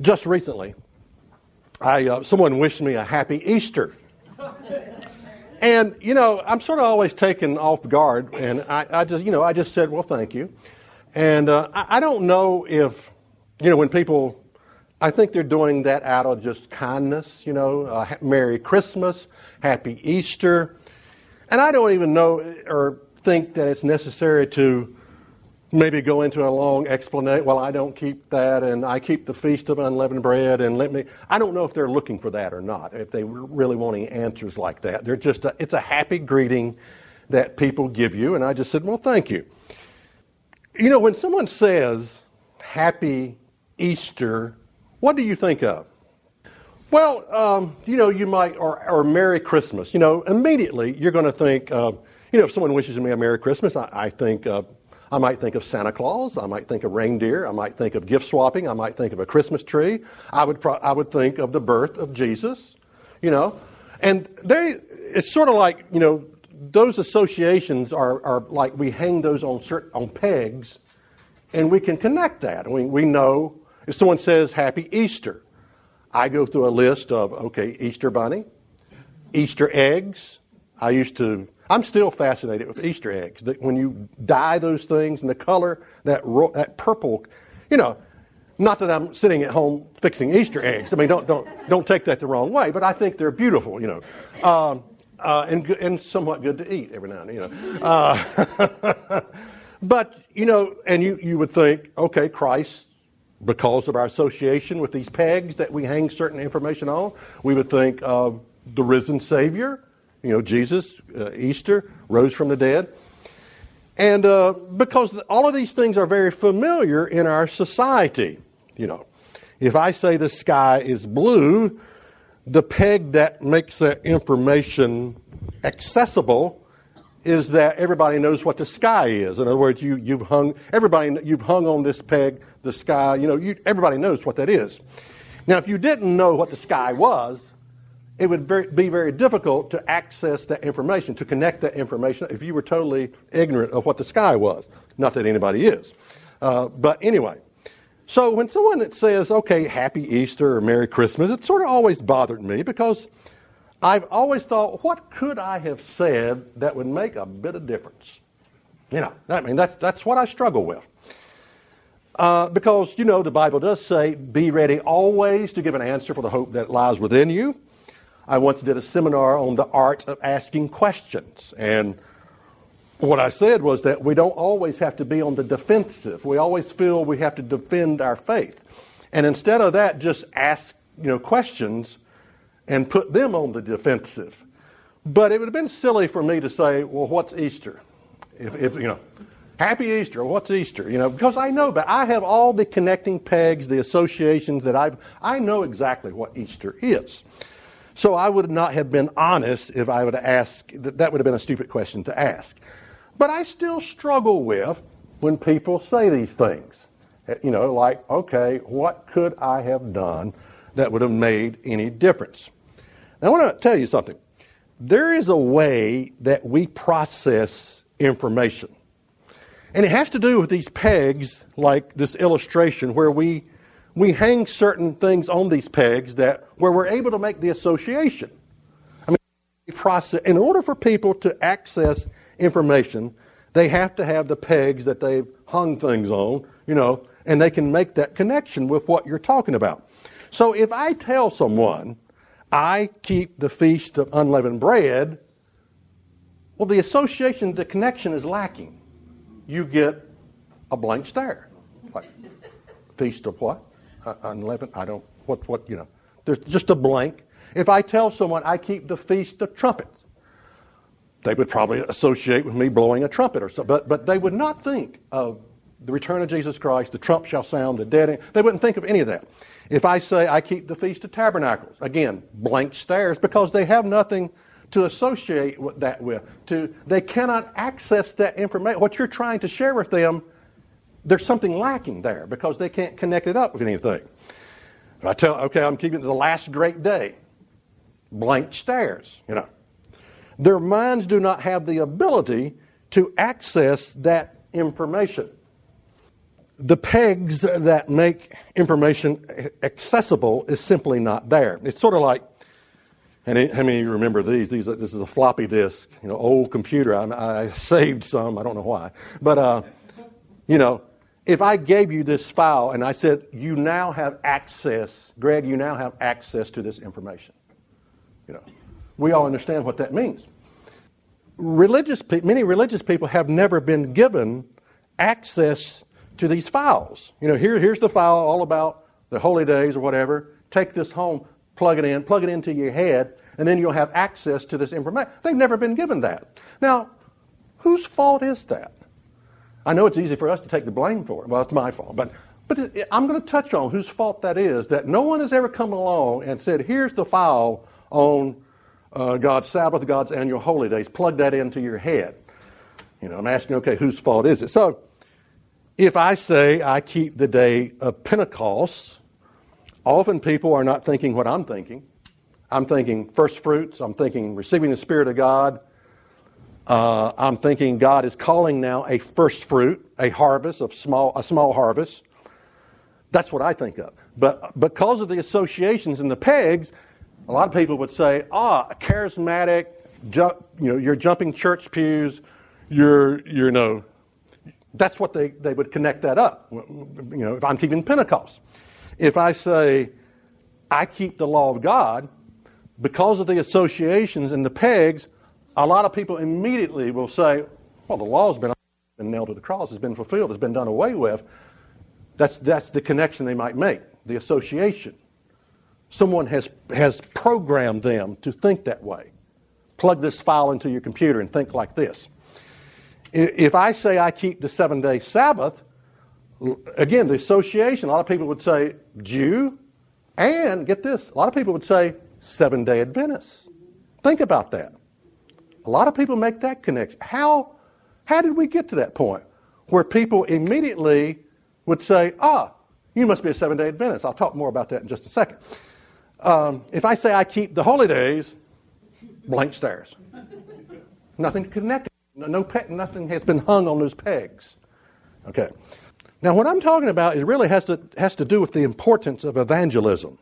just recently, I, uh, someone wished me a happy Easter. And, you know, I'm sort of always taken off guard, and I, I just, you know, I just said, well, thank you. And uh, I, I don't know if, you know, when people, I think they're doing that out of just kindness, you know, uh, Merry Christmas, Happy Easter. And I don't even know or think that it's necessary to maybe go into a long explanation. Well, I don't keep that, and I keep the feast of unleavened bread, and let me. I don't know if they're looking for that or not. If they really wanting answers like that, they're just. A, it's a happy greeting that people give you, and I just said, well, thank you. You know, when someone says Happy Easter, what do you think of? Well, um, you know, you might, or, or Merry Christmas. You know, immediately you're going to think, uh, you know, if someone wishes me a Merry Christmas, I, I think uh, I might think of Santa Claus. I might think of reindeer. I might think of gift swapping. I might think of a Christmas tree. I would, pro- I would think of the birth of Jesus, you know. And they, it's sort of like, you know, those associations are, are like we hang those on, certain, on pegs and we can connect that. We, we know if someone says Happy Easter, I go through a list of, okay, Easter bunny, Easter eggs. I used to I'm still fascinated with Easter eggs. That when you dye those things and the color, that ro- that purple, you know, not that I'm sitting at home fixing Easter eggs. I mean, don't don't don't take that the wrong way. But I think they're beautiful, you know, um, uh, and and somewhat good to eat every now and then, you know. Uh, but you know, and you you would think, okay, Christ, because of our association with these pegs that we hang certain information on, we would think of the risen Savior you know, Jesus, uh, Easter, rose from the dead. And uh, because all of these things are very familiar in our society, you know. If I say the sky is blue, the peg that makes that information accessible is that everybody knows what the sky is. In other words, you, you've hung everybody you've hung on this peg the sky. You know, you, everybody knows what that is. Now, if you didn't know what the sky was, it would be very difficult to access that information, to connect that information if you were totally ignorant of what the sky was. Not that anybody is. Uh, but anyway, so when someone that says, okay, happy Easter or Merry Christmas, it sort of always bothered me because I've always thought, what could I have said that would make a bit of difference? You know, I mean, that's, that's what I struggle with. Uh, because, you know, the Bible does say, be ready always to give an answer for the hope that lies within you. I once did a seminar on the art of asking questions. And what I said was that we don't always have to be on the defensive. We always feel we have to defend our faith. And instead of that, just ask you know, questions and put them on the defensive. But it would have been silly for me to say, well, what's Easter? If, if you know, Happy Easter. What's Easter? You know, because I know, but I have all the connecting pegs, the associations that I've, I know exactly what Easter is. So I would not have been honest if I would asked, that would have been a stupid question to ask. But I still struggle with when people say these things. Eh, you know, like, okay, what could I have done that would have made any difference? Now, I want to tell you something. There is a way that we process information. And it has to do with these pegs, like this illustration, where we we hang certain things on these pegs that where we're able to make the association. I mean, process in order for people to access information, they have to have the pegs that they've hung things on, you know, and they can make that connection with what you're talking about. So if I tell someone I keep the feast of unleavened bread, well, the association, the connection is lacking. You get a blank stare. Like, feast of what? Uh, unleavened. I don't, what, what, you know, there's just a blank. If I tell someone I keep the feast of trumpets, they would probably associate with me blowing a trumpet or so, but, but they would not think of the return of Jesus Christ, the trump shall sound, the dead. They wouldn't think of any of that. If I say I keep the Feast of Tabernacles, again, blank stares because they have nothing to associate that with. To, they cannot access that information. What you're trying to share with them there's something lacking there because they can't connect it up with anything. If I tell, okay, I'm keeping it to the last great day, blank stares, you know. Their minds do not have the ability to access that information. the pegs that make information accessible is simply not there. It's sort of like, and how many of you remember these? these this is a floppy disk, you know, old computer. I, I saved some, I don't know why. But, uh, you know, if I gave you this file and I said, you now have access, Greg, you now have access to this information. You know, we all understand what that means. Religious, many religious people have never been given access to these files. You know, here, here's the file all about the holy days or whatever. Take this home, plug it in, plug it into your head, and then you'll have access to this information. They've never been given that. Now, whose fault is that? I know it's easy for us to take the blame for it. Well, it's my fault. But, but I'm going to touch on whose fault that is, that no one has ever come along and said, here's the file on uh, God's Sabbath, God's annual holy days. Plug that into your head. You know, I'm asking, okay, whose fault is it? So, if I say I keep the day of Pentecost, often people are not thinking what I'm thinking. I'm thinking first fruits, I'm thinking receiving the Spirit of God, uh, I'm thinking God is calling now a first fruit, a harvest of small, a small harvest. That's what I think of. But because of the associations and the pegs, a lot of people would say, ah, charismatic, ju- you know, you're jumping church pews, you're, you're, you know, that's what they, they would connect that up. You know, if I'm keeping Pentecost. If I say, I keep the law of God, because of the associations and the pegs, a lot of people immediately will say, well, the law's been, been nailed to the cross, it's been fulfilled, it's been done away with. That's, that's the connection they might make, the association. Someone has, has programmed them to think that way. Plug this file into your computer and think like this. If I say I keep the seven day Sabbath, again, the association, a lot of people would say Jew, and get this, a lot of people would say seven day Adventist. Think about that. A lot of people make that connection. How, how did we get to that point where people immediately would say, ah, you must be a seven day Adventist? I'll talk more about that in just a second. Um, if I say I keep the holy days, blank stares. Nothing connected. No, no pe- nothing has been hung on those pegs. Okay. Now, what I'm talking about, it really has to, has to do with the importance of evangelism.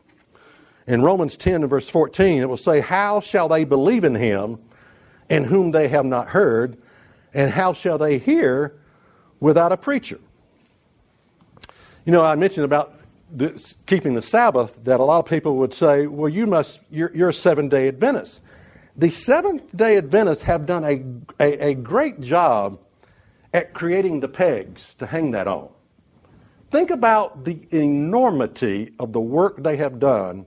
In Romans 10 and verse 14, it will say, How shall they believe in him in whom they have not heard? And how shall they hear without a preacher? You know, I mentioned about this, keeping the Sabbath that a lot of people would say, well, you must, you're, you're a seven day Adventist. The Seventh day Adventists have done a, a, a great job at creating the pegs to hang that on. Think about the enormity of the work they have done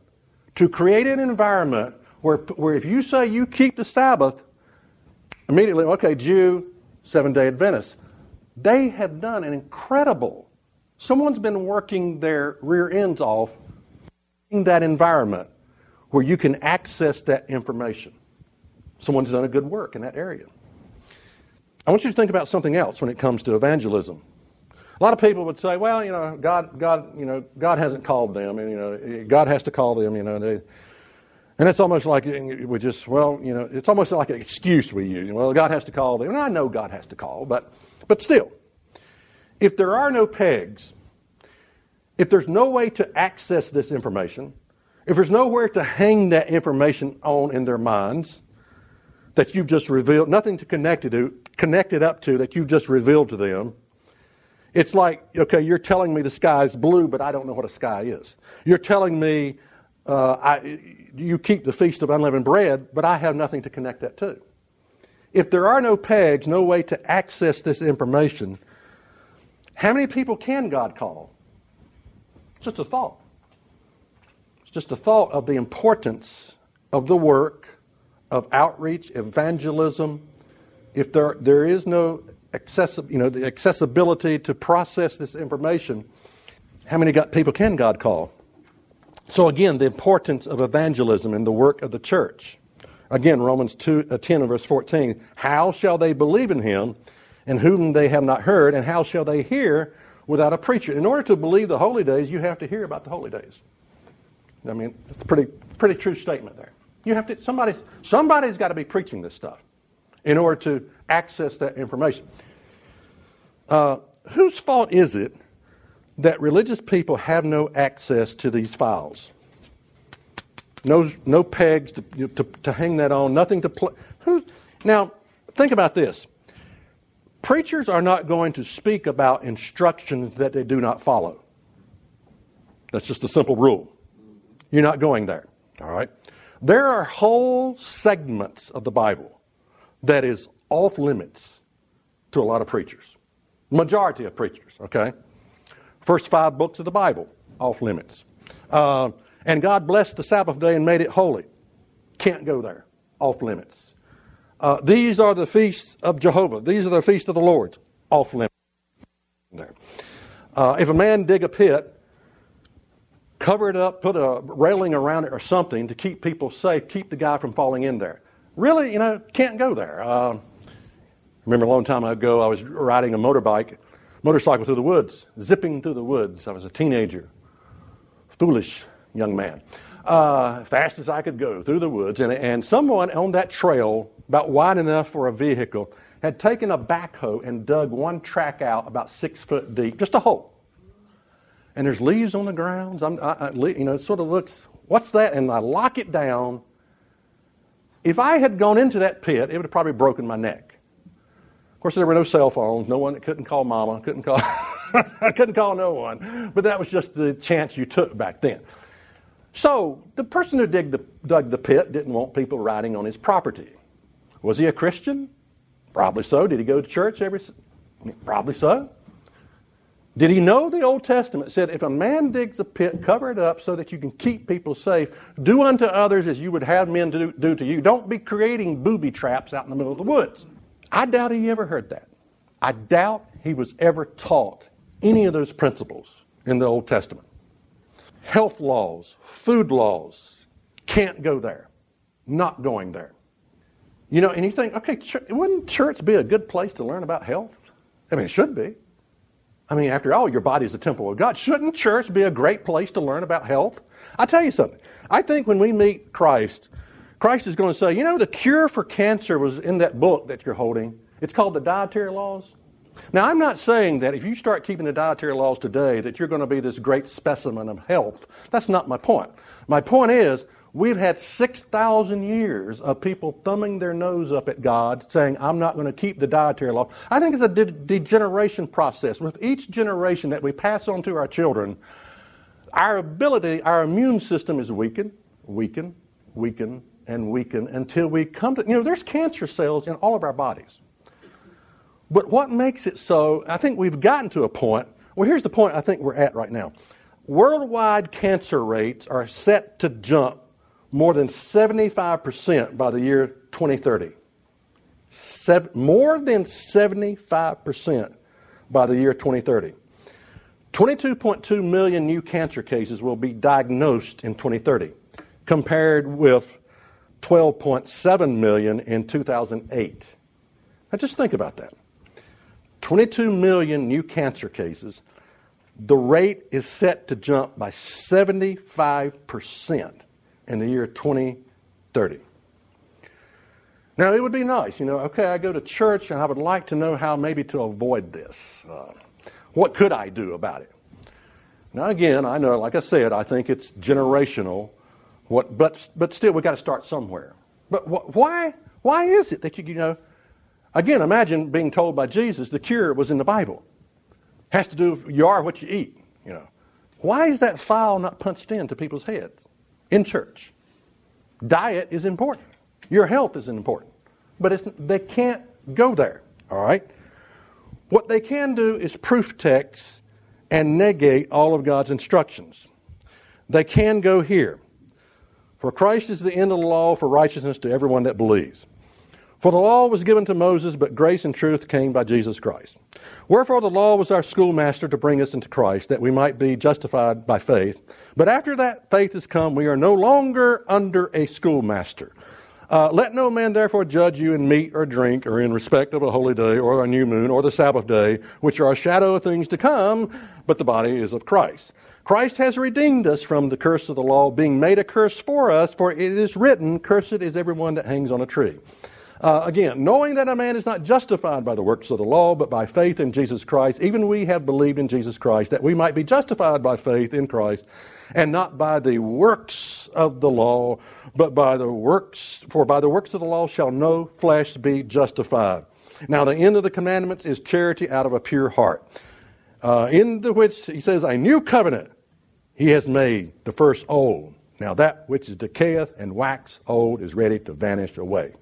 to create an environment where, where if you say you keep the Sabbath, immediately, okay, Jew, seven day Adventist. They have done an incredible, someone's been working their rear ends off in that environment where you can access that information. Someone's done a good work in that area. I want you to think about something else when it comes to evangelism. A lot of people would say, well, you know, God, God, you know, God hasn't called them, and you know, God has to call them, you know. They, and it's almost like we just, well, you know, it's almost like an excuse we use. Well, God has to call them. And I know God has to call, but, but still, if there are no pegs, if there's no way to access this information, if there's nowhere to hang that information on in their minds, that you've just revealed, nothing to connect it to, connect it up to that you've just revealed to them. It's like, okay, you're telling me the sky is blue, but I don't know what a sky is. You're telling me uh, I, you keep the feast of unleavened bread, but I have nothing to connect that to. If there are no pegs, no way to access this information, how many people can God call? It's just a thought. It's just a thought of the importance of the work of outreach, evangelism, if there, there is no accessi- you know, the accessibility to process this information, how many God, people can God call? So, again, the importance of evangelism in the work of the church. Again, Romans 2, uh, 10 and verse 14. How shall they believe in him in whom they have not heard, and how shall they hear without a preacher? In order to believe the holy days, you have to hear about the holy days. I mean, it's a pretty, pretty true statement there. You have to, somebody's, somebody's got to be preaching this stuff in order to access that information. Uh, whose fault is it that religious people have no access to these files. No, no pegs to, to, to hang that on, nothing to play. Now, think about this. Preachers are not going to speak about instructions that they do not follow. That's just a simple rule. You're not going there. All right? There are whole segments of the Bible that is off limits to a lot of preachers. Majority of preachers, okay? First five books of the Bible, off limits. Uh, and God blessed the Sabbath day and made it holy. Can't go there, off limits. Uh, these are the feasts of Jehovah. These are the feasts of the Lord, off limits. There. Uh, if a man dig a pit cover it up, put a railing around it or something to keep people safe, keep the guy from falling in there. Really, you know, can't go there. Uh, remember a long time ago, I was riding a motorbike, motorcycle through the woods, zipping through the woods. I was a teenager, foolish young man. Uh, fast as I could go through the woods, and, and someone on that trail, about wide enough for a vehicle, had taken a backhoe and dug one track out about six foot deep, just a hole and there's leaves on the grounds. I, I, you know, it sort of looks, what's that? And I lock it down. If I had gone into that pit, it would have probably broken my neck. Of course, there were no cell phones. No one couldn't call mama. Couldn't call. Couldn't call no one. But that was just the chance you took back then. So the person who the, dug the pit didn't want people riding on his property. Was he a Christian? Probably so. Did he go to church every? Probably so. Did he know the Old Testament said, if a man digs a pit, cover it up so that you can keep people safe, do unto others as you would have men do, do to you. Don't be creating booby traps out in the middle of the woods. I doubt he ever heard that. I doubt he was ever taught any of those principles in the Old Testament. Health laws, food laws, can't go there. Not going there. You know, and you think, okay, wouldn't church be a good place to learn about health? I mean, it should be. I mean, after all, your body is a temple of God. Shouldn't church be a great place to learn about health? I'll tell you something. I think when we meet Christ, Christ is going to say, you know, the cure for cancer was in that book that you're holding. It's called the Dietary Laws. Now, I'm not saying that if you start keeping the dietary laws today that you're going to be this great specimen of health. That's not my point. My point is We've had 6,000 years of people thumbing their nose up at God, saying, I'm not going to keep the dietary law. I think it's a de- degeneration process. With each generation that we pass on to our children, our ability, our immune system is weakened, weakened, weakened, and weaken until we come to, you know, there's cancer cells in all of our bodies. But what makes it so, I think we've gotten to a point, well, here's the point I think we're at right now. Worldwide cancer rates are set to jump more than 75% by the year 2030. Seven, more than 75% by the year 2030. 22.2 million new cancer cases will be diagnosed in 2030, compared with 12.7 million in 2008. Now just think about that. 22 million new cancer cases. The rate is set to jump by 75% in the year 2030. Now, it would be nice, you know, okay, I go to church and I would like to know how maybe to avoid this. Uh, what could I do about it? Now, again, I know, like I said, I think it's generational, what, but, but still, we've got to start somewhere. But wh- why, why is it that you, you know, again, imagine being told by Jesus the cure was in the Bible. Has to do with you are what you eat, you know. Why is that file not punched into people's heads? in church. Diet is important. Your health is important. But they can't go there, all right? What they can do is proof text and negate all of God's instructions. They can go here. For Christ is the end of the law for righteousness to everyone that believes. For the law was given to Moses, but grace and truth came by Jesus Christ. Wherefore the law was our schoolmaster to bring us into Christ, that we might be justified by faith. But after that faith has come, we are no longer under a schoolmaster. Uh, Let no man therefore judge you in meat or drink, or in respect of a holy day, or a new moon, or the Sabbath day, which are a shadow of things to come, but the body is of Christ. Christ has redeemed us from the curse of the law, being made a curse for us, for it is written, Cursed is everyone that hangs on a tree Uh, again, knowing that a man is not justified by the works of the law, but by faith in Jesus Christ, even we have believed in Jesus Christ, that we might be justified by faith in Christ, and not by the works of the law, but by the works, for by the works of the law shall no flesh be justified. Now, the end of the commandments is charity out of a pure heart, uh, in the which he says, a new covenant he has made, the first old. Now, that which is decayeth and wax old is ready to vanish away.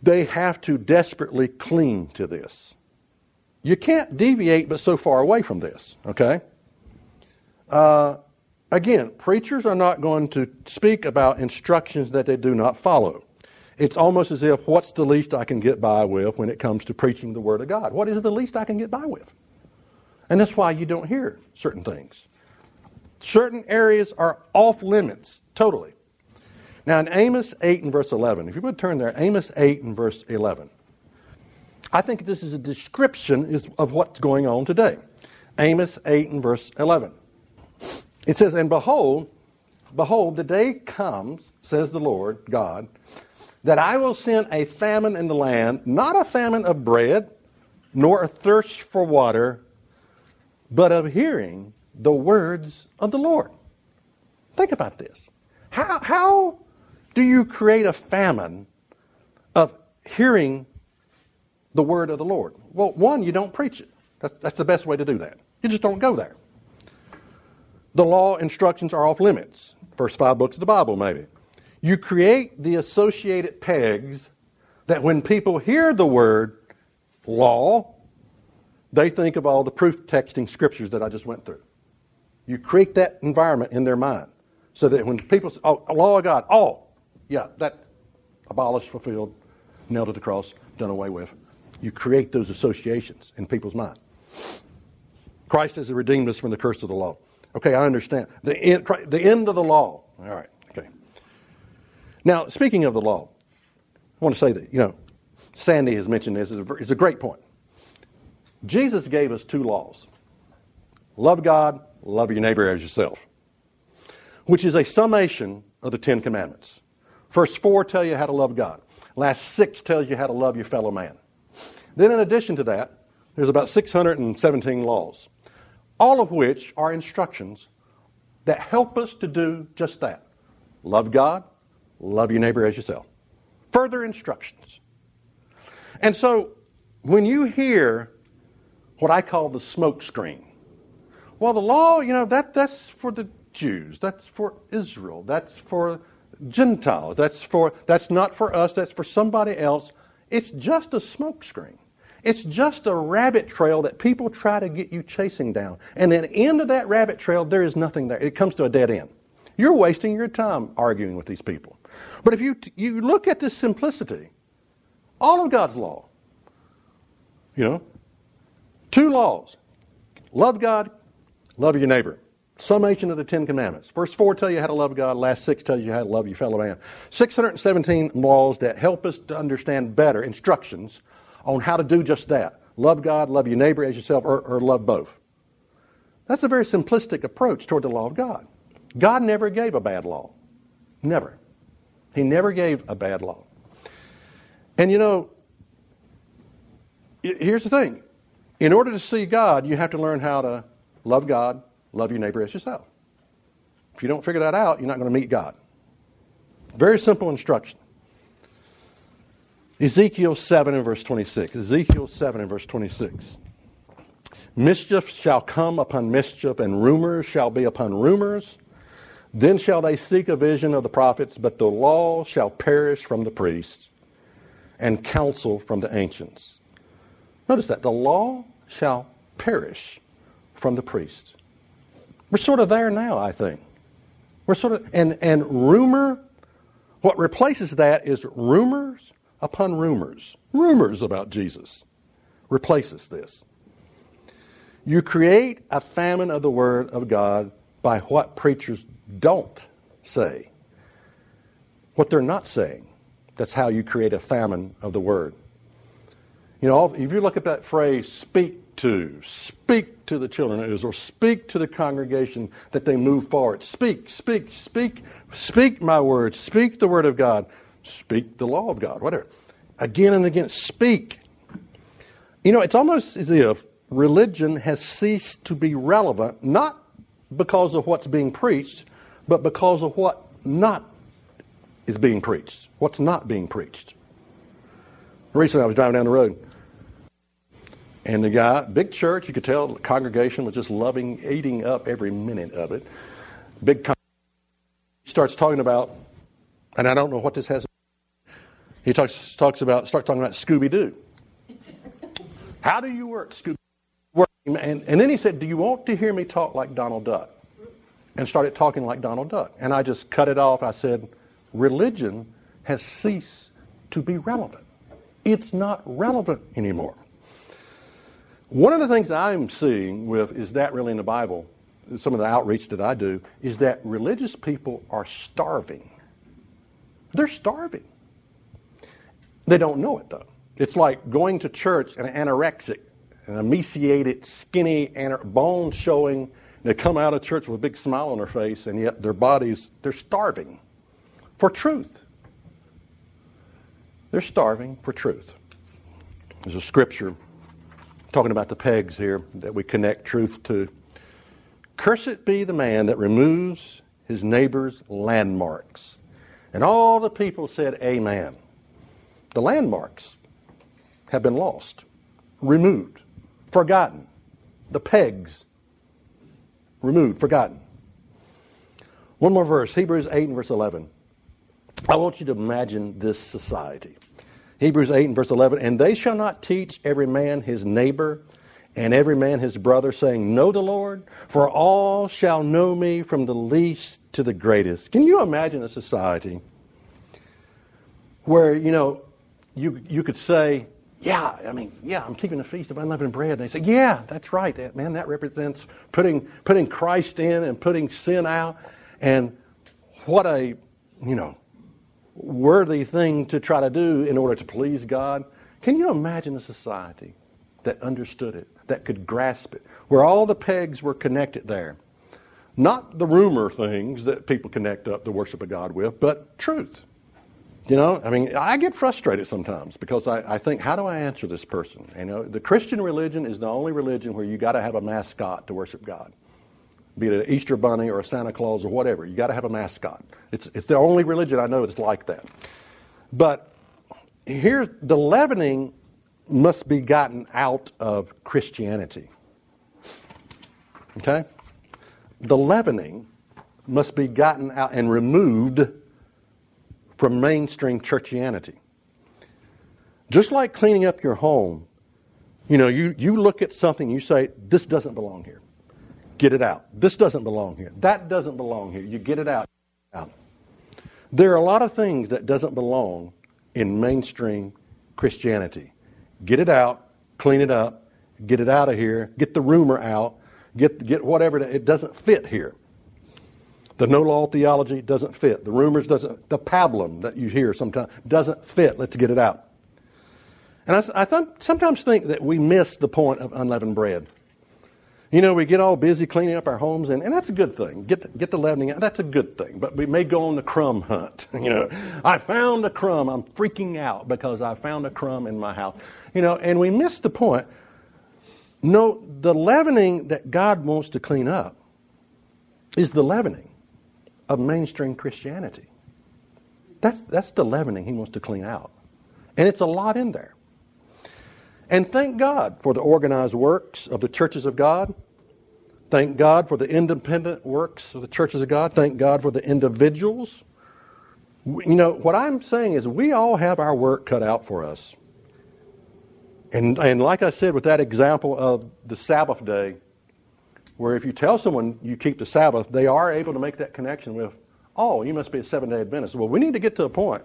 They have to desperately cling to this. You can't deviate but so far away from this, okay? Uh, again, preachers are not going to speak about instructions that they do not follow. It's almost as if, what's the least I can get by with when it comes to preaching the Word of God? What is the least I can get by with? And that's why you don't hear certain things. Certain areas are off limits, totally. Now, in Amos 8 and verse 11, if you would turn there, Amos 8 and verse 11, I think this is a description of what's going on today. Amos 8 and verse 11. It says, And behold, behold, the day comes, says the Lord God, that I will send a famine in the land, not a famine of bread, nor a thirst for water, but of hearing the words of the Lord. Think about this. How, how do you create a famine of hearing the word of the Lord? Well, one, you don't preach it. That's, that's the best way to do that. You just don't go there. The law instructions are off limits. First five books of the Bible, maybe. You create the associated pegs that when people hear the word law, they think of all the proof texting scriptures that I just went through. You create that environment in their mind so that when people say, oh, law of God, oh, yeah, that abolished, fulfilled, nailed to the cross, done away with. You create those associations in people's mind. Christ has redeemed us from the curse of the law. Okay, I understand. The end, the end of the law. All right, okay. Now, speaking of the law, I want to say that, you know, Sandy has mentioned this, it's a, it's a great point. Jesus gave us two laws love God, love your neighbor as yourself, which is a summation of the Ten Commandments. First four tell you how to love God. Last six tells you how to love your fellow man. Then, in addition to that, there's about 617 laws, all of which are instructions that help us to do just that love God, love your neighbor as yourself. Further instructions. And so, when you hear what I call the smoke screen, well, the law, you know, that, that's for the Jews, that's for Israel, that's for Gentiles. That's for that's not for us, that's for somebody else. It's just a smokescreen. It's just a rabbit trail that people try to get you chasing down. And at the end of that rabbit trail, there is nothing there. It comes to a dead end. You're wasting your time arguing with these people. But if you, you look at this simplicity, all of God's law, you know, two laws love God, love your neighbor. Summation of the Ten Commandments. First four tell you how to love God, last six tell you how to love your fellow man. 617 laws that help us to understand better instructions on how to do just that. Love God, love your neighbor as yourself, or, or love both. That's a very simplistic approach toward the law of God. God never gave a bad law. Never. He never gave a bad law. And you know, here's the thing. In order to see God, you have to learn how to love God, love your neighbor as yourself. If you don't figure that out, you're not going to meet God. Very simple instruction. Ezekiel 7 and verse 26. Ezekiel 7 and verse 26. Mischief shall come upon mischief, and rumors shall be upon rumors. Then shall they seek a vision of the prophets, but the law shall perish from the priests, and counsel from the ancients. Notice that the law shall perish from the priests. We're sort of there now, I think. We're sort of, and, and rumor, what replaces that is rumors upon rumors. Rumors about Jesus replaces this. You create a famine of the Word of God by what preachers don't say, what they're not saying. That's how you create a famine of the Word. You know, if you look at that phrase, speak to. Speak to the children of Israel. Speak to the congregation that they move forward. Speak, speak, speak, speak my words. Speak the word of God. Speak the law of God, whatever. again and again. Speak. You know, it's almost as if religion has ceased to be relevant, not because of what's being preached, but because of what not is being preached, what's not being preached. Recently, I was driving down the road, and the guy, big church, you could tell the congregation was just loving, eating up every minute of it. Big con- starts talking about, and I don't know what this has. He talks talks about starts talking about Scooby Doo. How do you work, Scooby? And, and then he said, Do you want to hear me talk like Donald Duck? And started talking like Donald Duck. And I just cut it off. I said, Religion has ceased to be relevant. It's not relevant anymore. One of the things I'm seeing with is that really in the Bible, some of the outreach that I do, is that religious people are starving. They're starving. They don't know it though. It's like going to church and anorexic, an emaciated, skinny, bones showing. They come out of church with a big smile on their face, and yet their bodies, they're starving for truth. They're starving for truth. There's a scripture talking about the pegs here that we connect truth to. Cursed be the man that removes his neighbor's landmarks. And all the people said, Amen. The landmarks have been lost, removed, forgotten. The pegs removed, forgotten. One more verse, Hebrews 8 and verse 11. I want you to imagine this society. Hebrews 8 and verse 11, and they shall not teach every man his neighbor and every man his brother, saying, Know the Lord, for all shall know me from the least to the greatest. Can you imagine a society where, you know, you, you could say, yeah, I mean, yeah, I'm keeping the feast of unleavened bread. And they say, yeah, that's right, that, man, that represents putting, putting Christ in and putting sin out. And what a, you know, worthy thing to try to do in order to please God. Can you imagine a society that understood it, that could grasp it, where all the pegs were connected there? Not the rumor things that people connect up the worship of God with, but truth. You know, I mean, I get frustrated sometimes because I, I think, how do I answer this person? You know, the Christian religion is the only religion where you got to have a mascot to worship God be it an Easter bunny or a Santa Claus or whatever. You got to have a mascot. It's, it's the only religion I know that's like that. But here, the leavening must be gotten out of Christianity. Okay? The leavening must be gotten out and removed from mainstream churchianity. Just like cleaning up your home, you know, you, you look at something, you say, this doesn't belong here. Get it out. This doesn't belong here. That doesn't belong here. You get it out. out. There are a lot of things that doesn't belong in mainstream Christianity. Get it out, clean it up, get it out of here, get the rumor out, get, get whatever. It doesn't fit here. The no law theology doesn't fit. The rumors doesn't, the pablum that you hear sometimes doesn't fit. Let's get it out. And I, I th- sometimes think that we miss the point of unleavened bread. You know, we get all busy cleaning up our homes, and, and that's a good thing. Get the, get the leavening out, that's a good thing. But we may go on the crumb hunt. you know, I found a crumb. I'm freaking out because I found a crumb in my house. You know, and we miss the point. No, the leavening that God wants to clean up is the leavening of mainstream Christianity. That's, that's the leavening He wants to clean out. And it's a lot in there. And thank God for the organized works of the churches of God. Thank God for the independent works of the churches of God. Thank God for the individuals. You know, what I'm saying is we all have our work cut out for us. And, and like I said, with that example of the Sabbath day, where if you tell someone you keep the Sabbath, they are able to make that connection with, oh, you must be a seven day Adventist. Well, we need to get to a point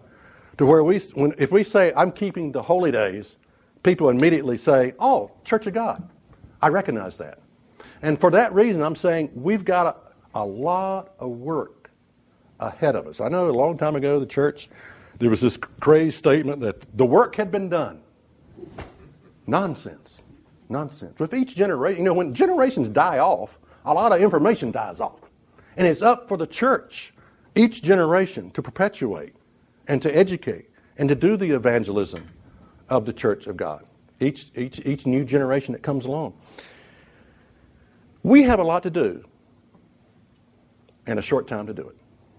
to where we, when, if we say, I'm keeping the holy days, people immediately say, Oh, Church of God. I recognize that. And for that reason, I'm saying we've got a, a lot of work ahead of us. I know a long time ago, the church, there was this crazy statement that the work had been done. Nonsense. Nonsense. With each generation, you know, when generations die off, a lot of information dies off. And it's up for the church, each generation, to perpetuate and to educate and to do the evangelism of the church of God, each, each, each new generation that comes along. We have a lot to do and a short time to do it.